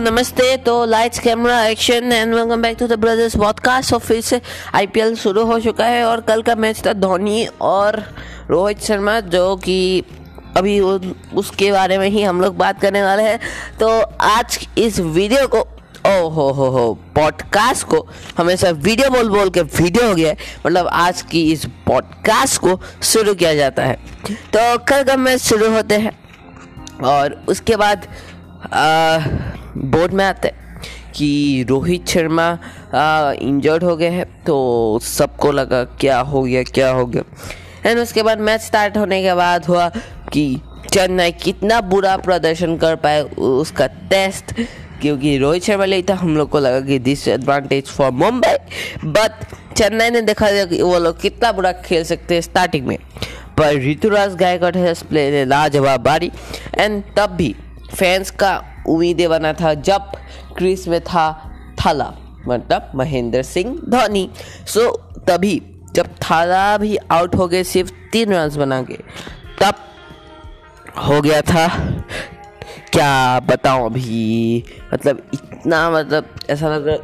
नमस्ते तो lights camera action and welcome back to the brothers podcast और फिर से आईपीएल शुरू हो चुका है और कल का मैच था धोनी और रोहित शर्मा, जो कि अभी उसके बारे में ही हम लोग बात करने वाले हैं। तो आज इस वीडियो को ओ हो हो हो पॉडकास्ट को हमेशा वीडियो बोल बोल के वीडियो हो गया है। मतलब आज की इस पॉडकास्ट को शुरू किया जाता है। तो कल का मैच शुरू होते हैं और उसके बाद बोर्ड में आता है कि रोहित शर्मा इंजर्ड हो गए हैं तो सबको लगा क्या हो गया, क्या हो गया। एंड उसके बाद मैच स्टार्ट होने के बाद हुआ कि चेन्नई कितना बुरा प्रदर्शन कर पाए उसका टेस्ट क्योंकि रोहित शर्मा ले था। हम लोग को लगा कि this advantage for Mumbai but Chennai ने देखा कि वो लोग कितना बुरा खेल सकते हैं स्टार्टिंग में। पर ऋतुराज गायकवाड़ हैज़ प्ले लाजवाब बारी। एंड तब भी फैंस का उम्मीदें बना था जब क्रिस में था थाला मतलब महेंद्र सिंह धोनी। सो तभी जब थाला भी आउट हो गए, सिर्फ़ तीन रन बना के तब हो गया था, क्या बताऊँ अभी? मतलब इतना मतलब ऐसा लग रहा,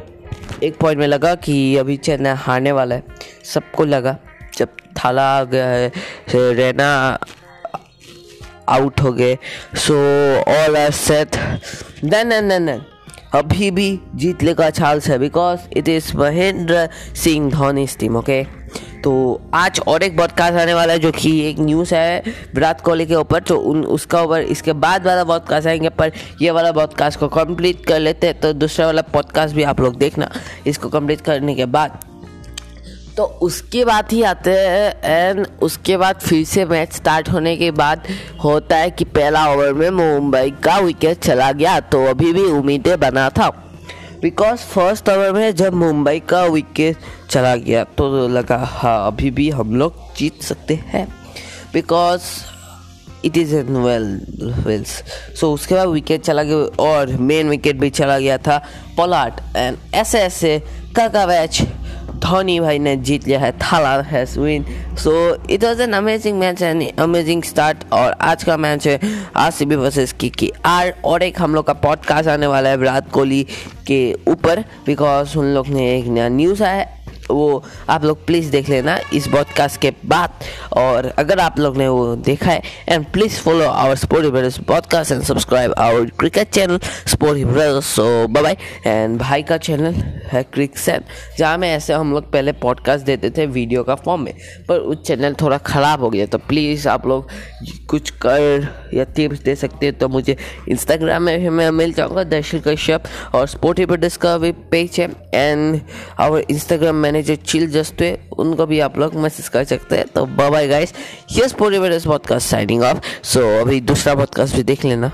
एक पॉइंट में लगा कि अभी चेन्नई हारने वाला है। सबको लगा, जब थाला आ गया है रैना आउट हो गए। So all are set then and then then अभी भी जीतने का चांस है because it is Mahendra Singh Dhoni team okay तो आज और एक पॉडकास्ट आने वाला है जो कि एक न्यूज़ है विराट कोहली के ऊपर। तो उन, उसका ऊपर, इसके बाद वाला पॉडकास्ट आएँगे, पर ये वाला पॉडकास्ट को कंप्लीट कर लेते हैं। तो दूसरा वाला पॉडकास्ट भी आप लोग देखना, इसको कंप्लीट करने के बाद। तो उसके बाद ही आते हैं एंड उसके बाद फिर से मैच स्टार्ट होने के बाद होता है कि पहला ओवर में मुंबई का विकेट चला गया तो अभी भी उम्मीदें बना था। बिकॉज़ फ़र्स्ट ओवर में जब मुंबई का विकेट चला गया तो लगा हाँ अभी भी हम लोग जीत सकते हैं। Because it is an well wells so उसके बाद विकेट चला गया, और मेन विकेट भी चला गया था पोलाट एंड ऐसे ऐसे का का मैच धोनी भाई ने जीत लिया है, Thala has win so it was an amazing match and amazing start और आज का मैच है आर सी बी वर्सेज की की आर और एक हम लोग का पॉडकास्ट आने वाला है विराट कोहली के ऊपर बिकॉज़ उन लोग ने एक नया न्यूज़ आया है। वो आप लोग प्लीज़ देख लेना इस पॉडकास्ट के बाद। और अगर आप लोग ने वो देखा है and please follow our sporty brothers podcast and subscribe our cricket channel sporty brothers so bye and भाई का चैनल है क्रिक सैन जहाँ में ऐसे हम लोग पहले पॉडकास्ट देते थे वीडियो का फॉर्म में, पर उस चैनल थोड़ा ख़राब हो गया तो प्लीज़ आप लोग कुछ कर या टिप्स दे सकते हैं तो मुझे इंस्टाग्राम में भी मैं मिल जाऊँगा दर्शन कश्यप और स्पोर्टी ब्रदर्स का भी पेज है। एंड आवर इंस्टाग्राम मैंने जो चिल जस्ट है उनको भी आप लोग मैसेज कर सकते हैं। तो bye guys yes brothers podcast signing off so अभी दूसरा पॉडकास्ट भी देख लेना।